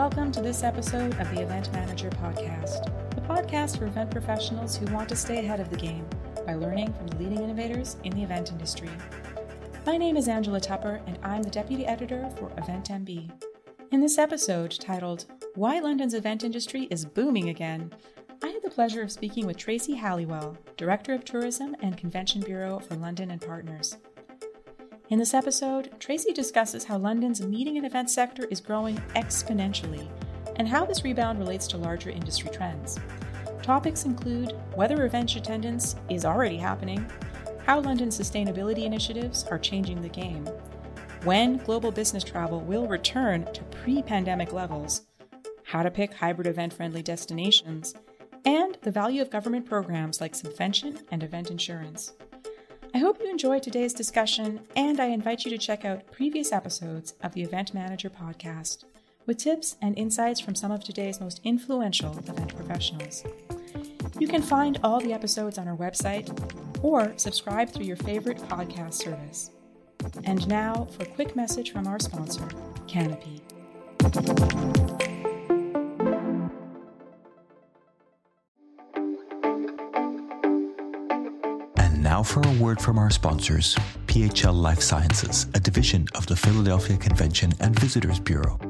Welcome to this episode of the Event Manager Podcast, the podcast for event professionals who want to stay ahead of the game by learning from the leading innovators in the event industry. My name is Angela Tupper, and I'm the Deputy Editor for Event MB. In this episode, titled Why London's Event Industry is Booming Again, I had the pleasure of speaking with Tracy Halliwell, Director of Tourism and Convention Bureau for London and Partners. In this episode, Tracy discusses how London's meeting and event sector is growing exponentially and how this rebound relates to larger industry trends. Topics include whether revenge attendance is already happening, how London's sustainability initiatives are changing the game, when global business travel will return to pre pandemic levels, how to pick hybrid event friendly destinations, and the value of government programs like subvention and event insurance. I hope you enjoyed today's discussion, and I invite you to check out previous episodes of the Event Manager podcast with tips and insights from some of today's most influential event professionals. You can find all the episodes on our website or subscribe through your favorite podcast service. And now for a quick message from our sponsor, Canopy. Now for a word from our sponsors PHL Life Sciences, a division of the Philadelphia Convention and Visitors Bureau.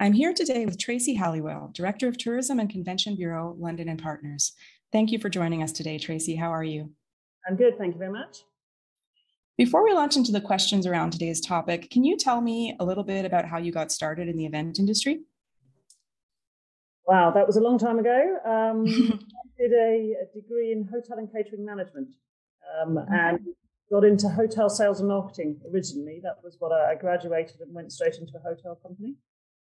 I'm here today with Tracy Halliwell, Director of Tourism and Convention Bureau, London and Partners. Thank you for joining us today, Tracy. How are you? I'm good. Thank you very much. Before we launch into the questions around today's topic, can you tell me a little bit about how you got started in the event industry? Wow, that was a long time ago. Um, I did a, a, degree in hotel and catering management um, and got into hotel sales and marketing originally. That was what I, I graduated and went straight into a hotel company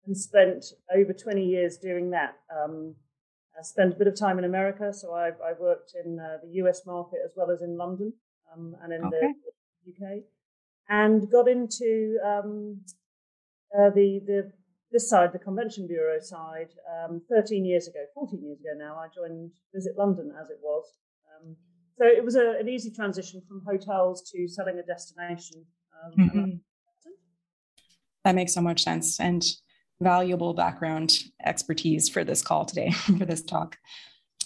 and spent over 20 years doing that. Um, I spent a bit of time in America, so I, I worked in uh, the US market as well as in London um, and in okay. the UK, and got into um, uh, the the this side, the convention bureau side, um, 13 years ago, 14 years ago now. I joined Visit London as it was. Um, so it was a, an easy transition from hotels to selling a destination. Um, mm-hmm. That makes so much sense. And valuable background expertise for this call today, for this talk.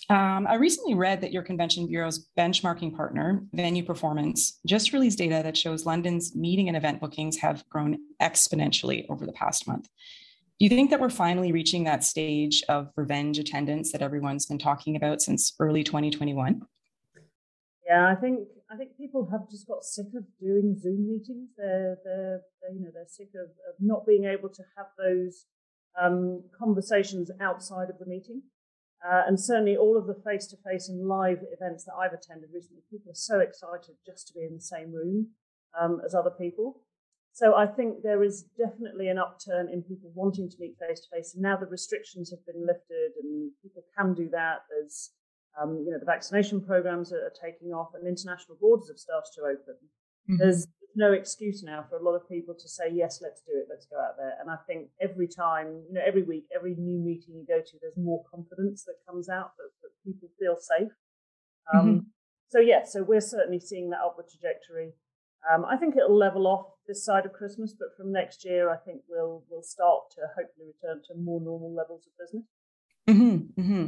Um, I recently read that your convention bureau's benchmarking partner, Venue Performance, just released data that shows London's meeting and event bookings have grown exponentially over the past month. Do you think that we're finally reaching that stage of revenge attendance that everyone's been talking about since early 2021? Yeah, I think I think people have just got sick of doing Zoom meetings. They're they're, they're you know they're sick of, of, not being able to have those um, conversations outside of the meeting. Uh, and certainly all of the face-to-face and live events that I've attended recently, people are so excited just to be in the same room um, as other people. So I think there is definitely an upturn in people wanting to meet face-to-face. And now the restrictions have been lifted and people can do that. There's um, you know, the vaccination programs are, taking off and international borders have started to open. Mm-hmm. There's no excuse now for a lot of people to say, yes, let's do it, let's go out there. And I think every time, you know, every week, every new meeting you go to, there's more confidence that comes out that, that people feel safe. Um, mm-hmm. So, yeah, so we're certainly seeing that upward trajectory. Um, I think it'll level off this side of Christmas, but from next year, I think we'll we'll start to hopefully return to more normal levels of business. Mm-hmm, mm-hmm.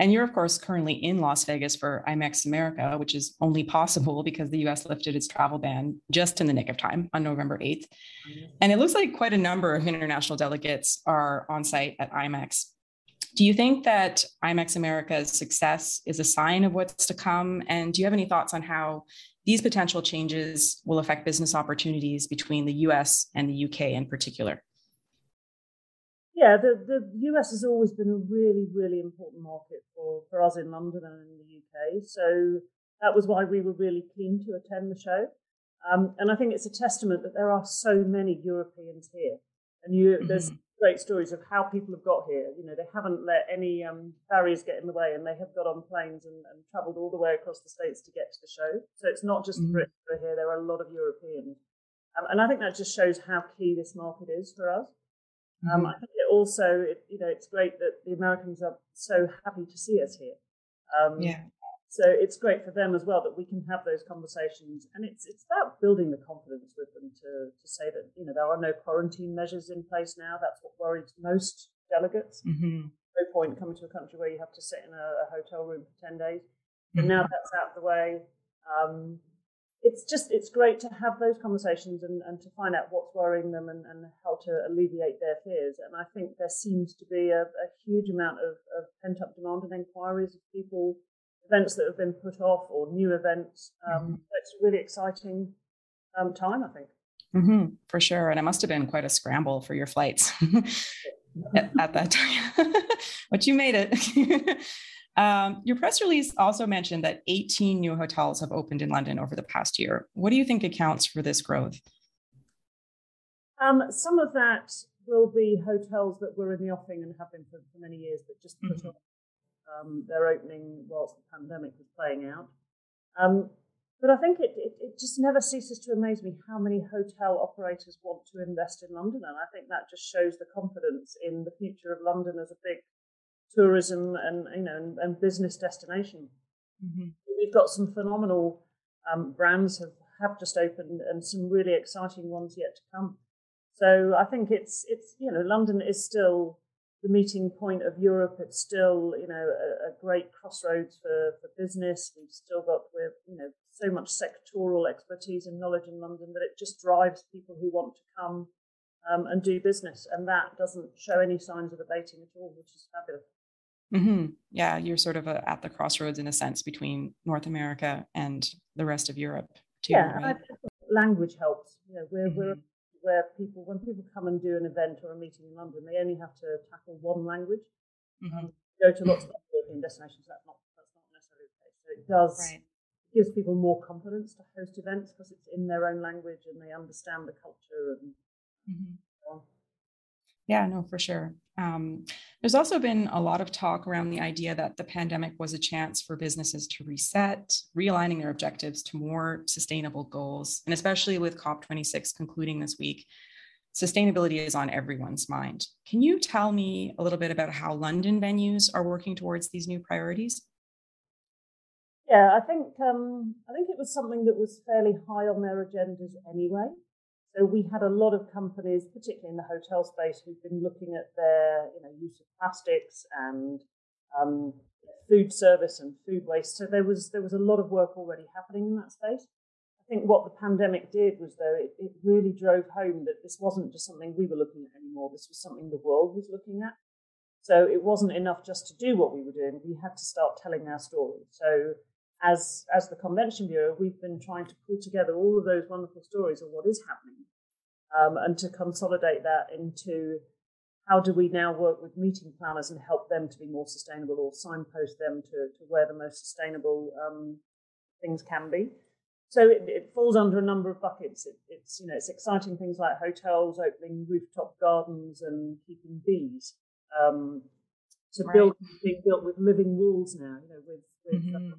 And you're, of course, currently in Las Vegas for IMEX America, which is only possible because the US lifted its travel ban just in the nick of time on November 8th. Mm-hmm. And it looks like quite a number of international delegates are on site at IMEX. Do you think that IMEX America's success is a sign of what's to come? And do you have any thoughts on how these potential changes will affect business opportunities between the US and the UK in particular? Yeah, the, the US has always been a really, really important market for, for us in London and in the UK. So that was why we were really keen to attend the show. Um, and I think it's a testament that there are so many Europeans here. And you, mm-hmm. there's great stories of how people have got here. You know, they haven't let any um, barriers get in the way, and they have got on planes and, and travelled all the way across the states to get to the show. So it's not just mm-hmm. the Brits who are here; there are a lot of Europeans, um, and I think that just shows how key this market is for us. Um, mm-hmm. I think it also, it, you know, it's great that the Americans are so happy to see us here. Um, yeah. So it's great for them as well that we can have those conversations, and it's it's about building the confidence with them to to say that you know there are no quarantine measures in place now. That's what worries most delegates. Mm-hmm. No point coming to a country where you have to sit in a, a hotel room for ten days. But mm-hmm. now that's out of the way. Um, it's just it's great to have those conversations and, and to find out what's worrying them and, and how to alleviate their fears. And I think there seems to be a, a huge amount of, of pent up demand and inquiries of people events that have been put off or new events. Um, mm-hmm. It's a really exciting um, time, I think. Mm-hmm, for sure. And it must have been quite a scramble for your flights at, at, that time, but you made it. um, your press release also mentioned that 18 new hotels have opened in London over the past year. What do you think accounts for this growth? Um, some of that will be hotels that were in the offing and have been for, for many years, but just put mm-hmm. Um, their opening whilst the pandemic was playing out. Um, but I think it, it, it, just never ceases to amaze me how many hotel operators want to invest in London. And I think that just shows the confidence in the future of London as a big tourism and, you know, and, and business destination. Mm-hmm. We've got some phenomenal um, brands have, have just opened and some really exciting ones yet to come. So I think it's, it's, you know, London is still the meeting point of Europe. It's still, you know, a, a, great crossroads for, for business. We've still got, we're, you know, so much sectoral expertise and knowledge in London that it just drives people who want to come um, and do business. And that doesn't show any signs of abating at all, which is fabulous. Mm-hmm. Yeah, you're sort of a, at the crossroads in a sense between North America and the rest of Europe. Too, yeah, right? language helps. You know, we're, mm-hmm. we're where people, when people come and do an event or a meeting in London, they only have to tackle one language. Mm-hmm. Um, go to lots of European destinations, that's not that's not necessarily the case. So it does right. gives people more confidence to host events because it's in their own language and they understand the culture and. Mm-hmm. Yeah, no, for sure. Um, there's also been a lot of talk around the idea that the pandemic was a chance for businesses to reset, realigning their objectives to more sustainable goals. And especially with COP26 concluding this week, sustainability is on everyone's mind. Can you tell me a little bit about how London venues are working towards these new priorities? Yeah, I think um, I think it was something that was fairly high on their agendas anyway. So we had a lot of companies, particularly in the hotel space, who've been looking at their you know use of plastics and um, food service and food waste. So there was there was a lot of work already happening in that space. I think what the pandemic did was though it, it really drove home that this wasn't just something we were looking at anymore. This was something the world was looking at. So it wasn't enough just to do what we were doing. We had to start telling our story. So as as the Convention Bureau, we've been trying to pull together all of those wonderful stories of what is happening, um, and to consolidate that into how do we now work with meeting planners and help them to be more sustainable, or signpost them to, to where the most sustainable um, things can be. So it, it, falls under a number of buckets. It, it's you know it's exciting things like hotels opening rooftop gardens and keeping bees. Um, to right. build being built with living walls now, you know, with with mm-hmm.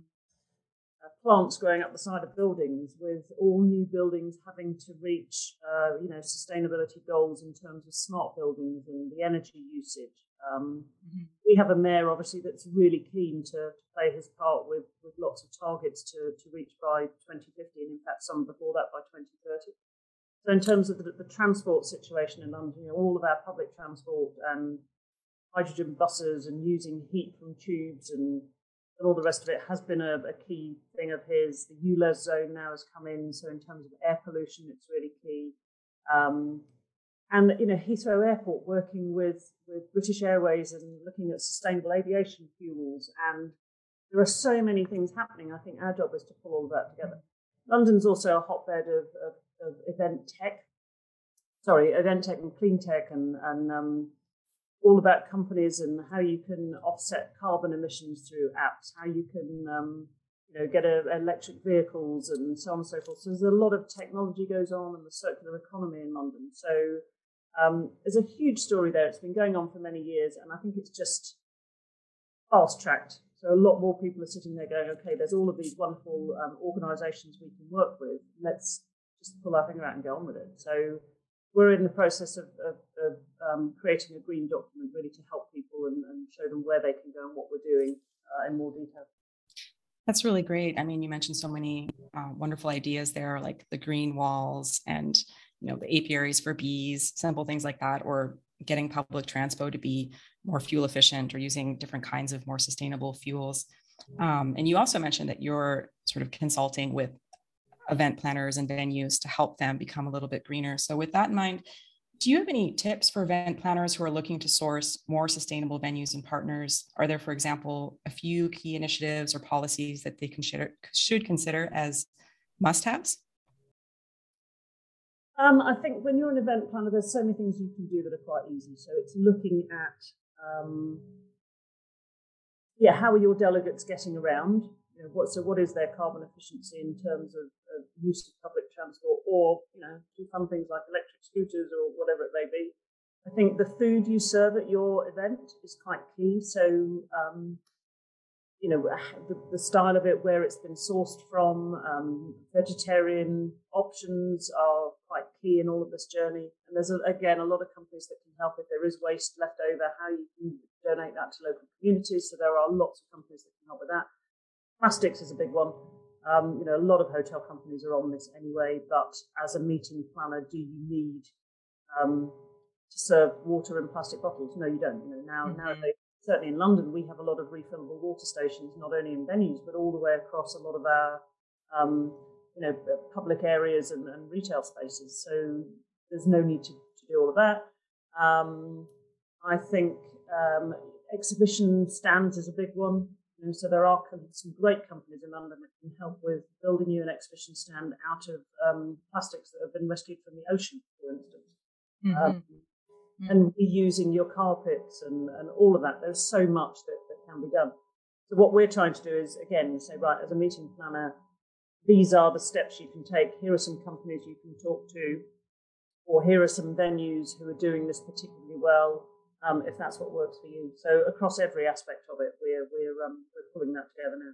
Plants growing up the side of buildings, with all new buildings having to reach, uh, you know, sustainability goals in terms of smart buildings and the energy usage. Um, mm-hmm. We have a mayor, obviously, that's really keen to, to, play his part with, with lots of targets to, to reach by 2050, and in fact, some before that by 2030. So, in terms of the, the transport situation in London, you know, all of our public transport and hydrogen buses and using heat from tubes and and all the rest of it has been a, a, key thing of his. The ULEZ zone now has come in, so in terms of air pollution, it's really key. Um, and you know, Heathrow Airport working with with British Airways and looking at sustainable aviation fuels, and there are so many things happening. I think our job is to pull all of that together. London's also a hotbed of, of, of event tech, sorry, event tech and clean tech, and and um, all about companies and how you can offset carbon emissions through apps, how you can um, you know, get a, electric vehicles and so on and so forth. So there's a lot of technology goes on and the circular economy in London. So um, there's a huge story there. It's been going on for many years, and I think it's just fast tracked. So a lot more people are sitting there going, okay, there's all of these wonderful um, organisations we can work with. Let's just pull our finger out and go on with it. So we're in the process of, of, of um, creating a green document really to help people and, and, show them where they can go and what we're doing uh, in more detail. That's really great. I mean, you mentioned so many uh, wonderful ideas there, like the green walls and you know the apiaries for bees, simple things like that, or getting public transport to be more fuel efficient or using different kinds of more sustainable fuels. Um, and you also mentioned that you're sort of consulting with event planners and venues to help them become a little bit greener. So, with that in mind, do you have any tips for event planners who are looking to source more sustainable venues and partners? Are there, for example, a few key initiatives or policies that they consider, should consider as must haves? Um, I think when you're an event planner, there's so many things you can do that are quite easy. So it's looking at, um, yeah, how are your delegates getting around? You know, what, so what is their carbon efficiency in terms of, of use of public transport, or you know, do fun things like electric scooters or whatever it may be. I think the food you serve at your event is quite key. So um, you know the, the, style of it, where it's been sourced from. Um, vegetarian options are quite key in all of this journey. And there's a, again a lot of companies that can help if there is waste left over, how you can donate that to local communities. So there are lots of companies that can help with that. Plastics is a big one. Um, you know, a lot of hotel companies are on this anyway. But as a meeting planner, do you need um, to serve water in plastic bottles? No, you don't. You know, now mm-hmm. nowadays certainly in London, we have a lot of refillable water stations, not only in venues, but all the way across a lot of our, um, you know, public areas and, and, retail spaces. So there's no need to, to do all of that. Um, I think um, exhibition stands is a big one. You know, so there are some great companies in London that can help with building you an exhibition stand out of um, plastics that have been rescued from the ocean, for instance. Mm-hmm. Um, mm. and reusing your carpets and, and all of that. There's so much that, that can be done. So what we're trying to do is again say, right, as a meeting planner, these are the steps you can take. Here are some companies you can talk to, or here are some venues who are doing this particularly well. Um, if that's what works for you. So across every aspect of it, we're we're um, we're pulling that together now.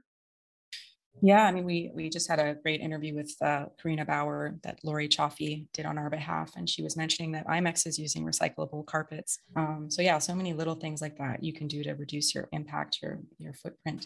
Yeah, I mean, we we just had a great interview with uh, Carina Bauer that Lori Chaffee did on our behalf, and she was mentioning that IMEX is using recyclable carpets. Um, so yeah, so many little things like that you can do to reduce your impact, your your footprint.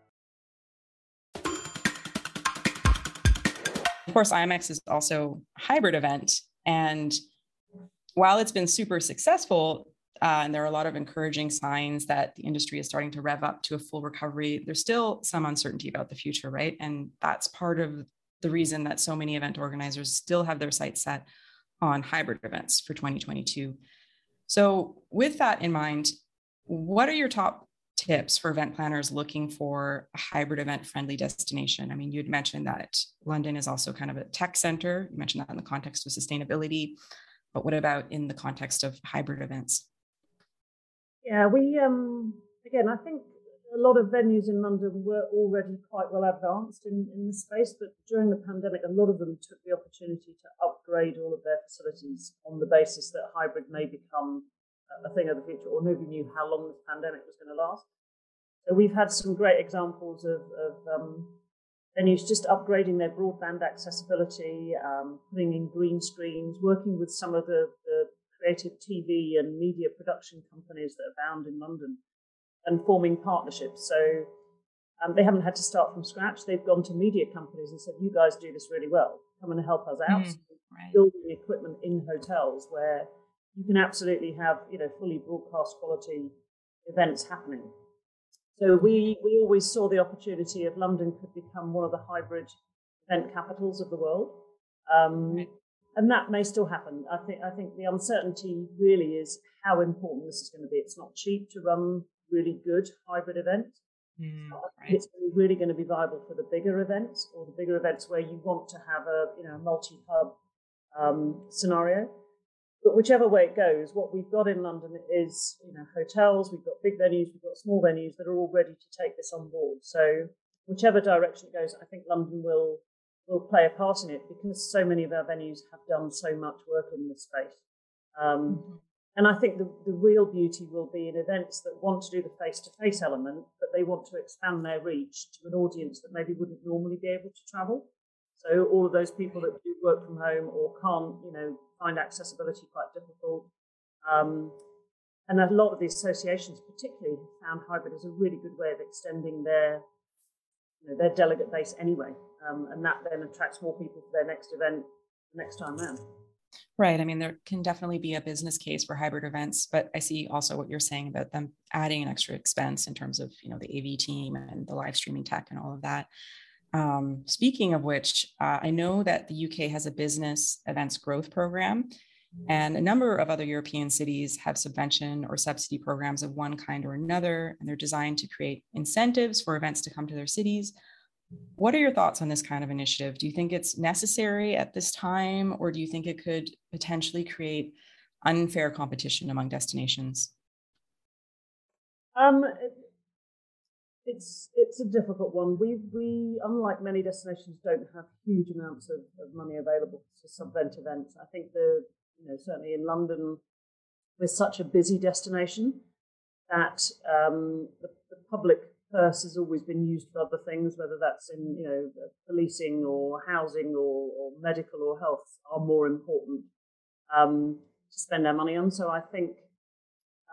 Of course, IMEX is also a hybrid event. And while it's been super successful, uh, and there are a lot of encouraging signs that the industry is starting to rev up to a full recovery, there's still some uncertainty about the future, right? And that's part of the reason that so many event organizers still have their sights set on hybrid events for 2022. So, with that in mind, what are your top tips for event planners looking for a hybrid event friendly destination? I mean, you'd mentioned that London is also kind of a tech center. You mentioned that in the context of sustainability, but what about in the context of hybrid events? Yeah, we, um, again, I think a lot of venues in London were already quite well advanced in, in the space, but during the pandemic, a lot of them took the opportunity to upgrade all of their facilities on the basis that hybrid may become a thing of the future, or nobody knew how long this pandemic was going to last. So we've had some great examples of, of um, venues just upgrading their broadband accessibility, um, putting in green screens, working with some of the, the creative TV and media production companies that are bound in London, and forming partnerships. So um, they haven't had to start from scratch. They've gone to media companies and said, "You guys do this really well. Come and help us out." Mm, right. Building equipment in hotels where you can absolutely have you know fully broadcast quality events happening. So we, we always saw the opportunity of London could become one of the hybrid event capitals of the world. Um, right. And that may still happen. I think I think the uncertainty really is how important this is going to be. It's not cheap to run really good hybrid events. Mm, right. It's really going to be viable for the bigger events or the bigger events where you want to have a you know multi-hub um, scenario. But whichever way it goes, what we've got in London is, you know, hotels, we've got big venues, we've got small venues that are all ready to take this on board. So whichever direction it goes, I think London will will play a part in it because so many of our venues have done so much work in this space. Um, mm-hmm. And I think the, the real beauty will be in events that want to do the face to face element, but they want to expand their reach to an audience that maybe wouldn't normally be able to travel. So all of those people that do work from home or can't, you know, find accessibility quite difficult. Um, and a lot of the associations, particularly, found hybrid as a really good way of extending their, you know, their delegate base anyway, um, and that then attracts more people for their next event next time round. Right. I mean, there can definitely be a business case for hybrid events, but I see also what you're saying about them adding an extra expense in terms of, you know, the AV team and the live streaming tech and all of that. Um, speaking of which, uh, I know that the UK has a business events growth program, and a number of other European cities have subvention or subsidy programs of one kind or another, and they're designed to create incentives for events to come to their cities. What are your thoughts on this kind of initiative? Do you think it's necessary at this time, or do you think it could potentially create unfair competition among destinations? Um, it's it's a difficult one. We we unlike many destinations don't have huge amounts of, of money available to subvent events. I think the you know certainly in London we're such a busy destination that um, the, the, public purse has always been used for other things, whether that's in you know policing or housing or, or medical or health are more important um, to spend our money on. So I think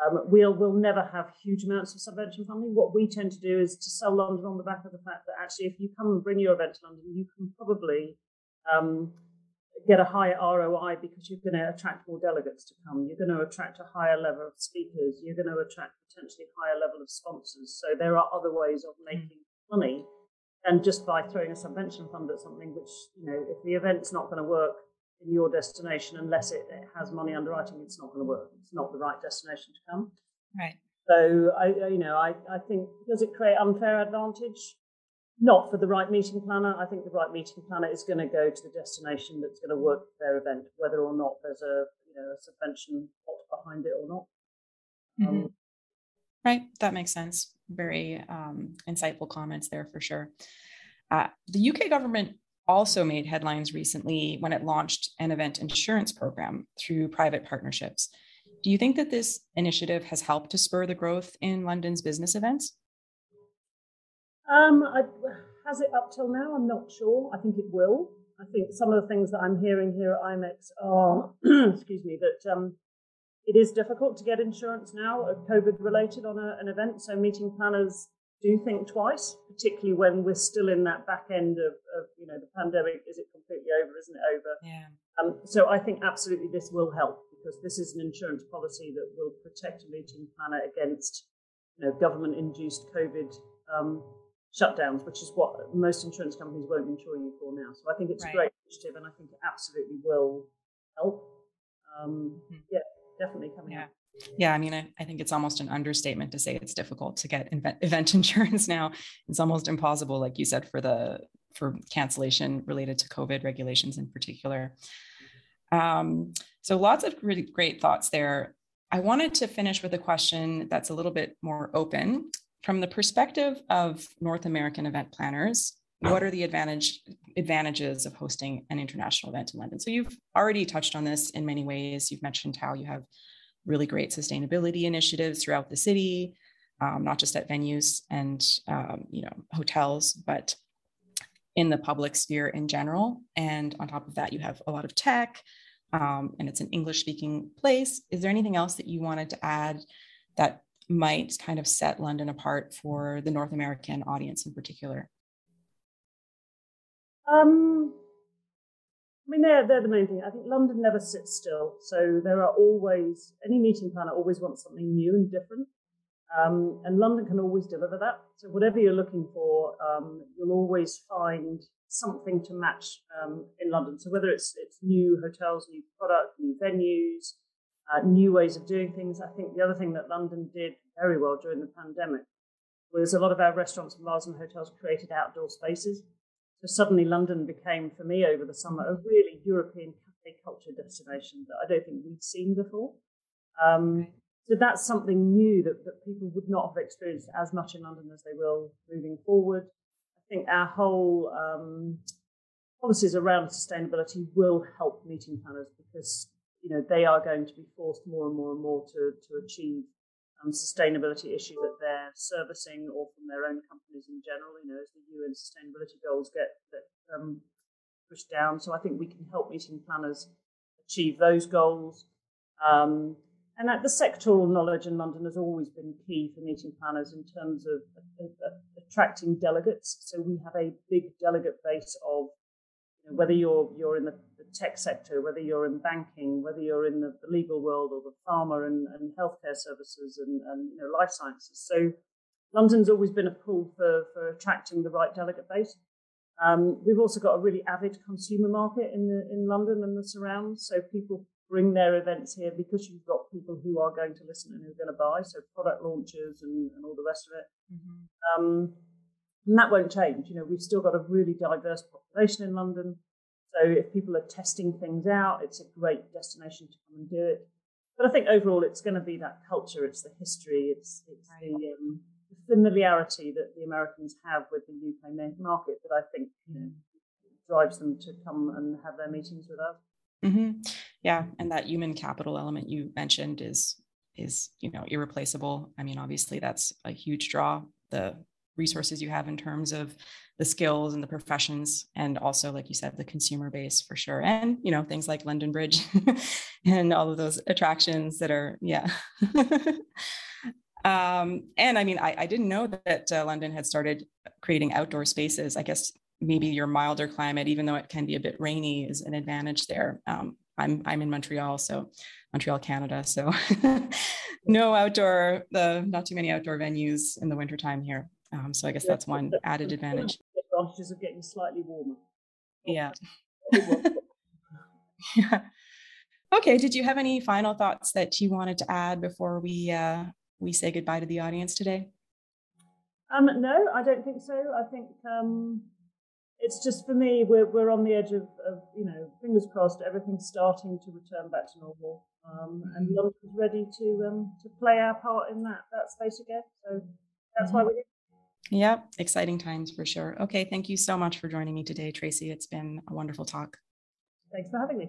um, we'll, we'll never have huge amounts of subvention funding. What we tend to do is to sell London on the back of the fact that actually, if you come and bring your event to London, you can probably um, get a higher ROI because you're going to attract more delegates to come. You're going to attract a higher level of speakers. You're going to attract potentially higher level of sponsors. So there are other ways of hmm. making money than just by throwing a subvention fund at something which, you know, if the event's not going to work in your destination unless it, it has money underwriting. It's not going to work. It's not the right destination to come. Right. So I, you know, I, I think does it create unfair advantage? Not for the right meeting planner. I think the right meeting planner is going to go to the destination that's going to work for their event, whether or not there's a you know a subvention pot behind it or not. Mm-hmm. Um, right, that makes sense. Very um, insightful comments there for sure. Uh, the UK government also made headlines recently when it launched an event insurance program through private partnerships. Do you think that this initiative has helped to spur the growth in London's business events? Um, I, has it up till now? I'm not sure. I think it will. I think some of the things that I'm hearing here at IMEX are, excuse me, that um, it is difficult to get insurance now, uh, COVID related on a, an event. So meeting planners do think twice, particularly when we're still in that back end of, of you know the pandemic. Is it completely over? Isn't it over? Yeah. Um, so I think absolutely this will help because this is an insurance policy that will protect a meeting planner against you know government-induced COVID um, shutdowns, which is what most insurance companies won't insure you for now. So I think it's right. a great initiative, and I think it absolutely will help. Um, mm-hmm. Yeah, definitely coming yeah. up. Yeah, I mean, I, I, think it's almost an understatement to say it's difficult to get event, event insurance now. It's almost impossible, like you said, for the for cancellation related to COVID regulations in particular. Um, so lots of really great thoughts there. I wanted to finish with a question that's a little bit more open. From the perspective of North American event planners, what are the advantage advantages of hosting an international event in London? So you've already touched on this in many ways. You've mentioned how you have really great sustainability initiatives throughout the city, um, not just at venues and um, you know hotels, but in the public sphere in general. And on top of that, you have a lot of tech, um, and it's an English-speaking place. Is there anything else that you wanted to add that might kind of set London apart for the North American audience in particular? Um, I mean, they're, they're the main thing. I think London never sits still. So there are always, any meeting planner always wants something new and different. Um, and London can always deliver that. So whatever you're looking for, um, you'll always find something to match um, in London. So whether it's it's new hotels, new product, new venues, uh, new ways of doing things. I think the other thing that London did very well during the pandemic was a lot of our restaurants and bars and hotels created outdoor spaces. So suddenly London became, for me over the summer, a really European cafe culture destination that I don't think we'd seen before. Um, so that's something new that, that people would not have experienced as much in London as they will moving forward. I think our whole um, policies around sustainability will help meeting planners because you know they are going to be forced more and more and more to to achieve um, sustainability issues that they're servicing or from their own companies in general. You know, as the UN sustainability goals get, um, pushed down, so I think we can help meeting planners achieve those goals. Um, and that the sectoral knowledge in London has always been key for meeting planners in terms of, of, of attracting delegates. So we have a big delegate base of you know, whether you're you're in the, tech sector, whether you're in banking, whether you're in the, the legal world or the pharma and, and healthcare services and, and you know life sciences. So London's always been a pool for for attracting the right delegate base. Um, we've also got a really avid consumer market in the in London and the surrounds. So people bring their events here because you've got people who are going to listen and who are going to buy. So product launches and, and all the rest of it. Mm-hmm. Um, and that won't change. You know, we've still got a really diverse population in London. So if people are testing things out, it's a great destination to come and do it. But I think overall, it's going to be that culture, it's the history, it's, it's right. the, um, the, familiarity that the Americans have with the UK market that I think you know, drives them to come and have their meetings with us. Mm-hmm. Yeah, and that human capital element you mentioned is is you know irreplaceable. I mean, obviously that's a huge draw. The resources you have in terms of the skills and the professions and also like you said the consumer base for sure. And you know things like london bridge and all of those attractions that are yeah. Um, and i mean i, I didn't know that uh, london had started creating outdoor spaces. I guess maybe your milder climate even though it can be a bit rainy is an advantage there. Um, i'm i'm in montreal so montreal canada so no outdoor the not too many outdoor venues in the wintertime here um, so I guess that's one added advantage. Advantages of getting slightly warmer. Yeah. yeah. Okay. Did you have any final thoughts that you wanted to add before we uh, we say goodbye to the audience today? Um, no, I don't think so. I think um, it's just for me, we're we're on the edge of, of you know, fingers crossed, everything's starting to return back to normal, um, and mm-hmm. London's ready to um, to play our part in that that space again. So that's mm-hmm. why we're here. Yep, exciting times for sure. Okay, thank you so much for joining me today, Tracy. It's been a wonderful talk. Thanks for having me.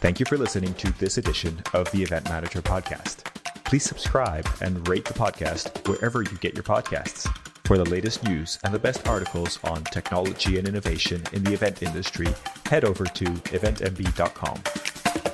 Thank you for listening to this edition of the Event Manager Podcast. Please subscribe and rate the podcast wherever you get your podcasts. For the latest news and the best articles on technology and innovation in the event industry, head over to eventmb.com.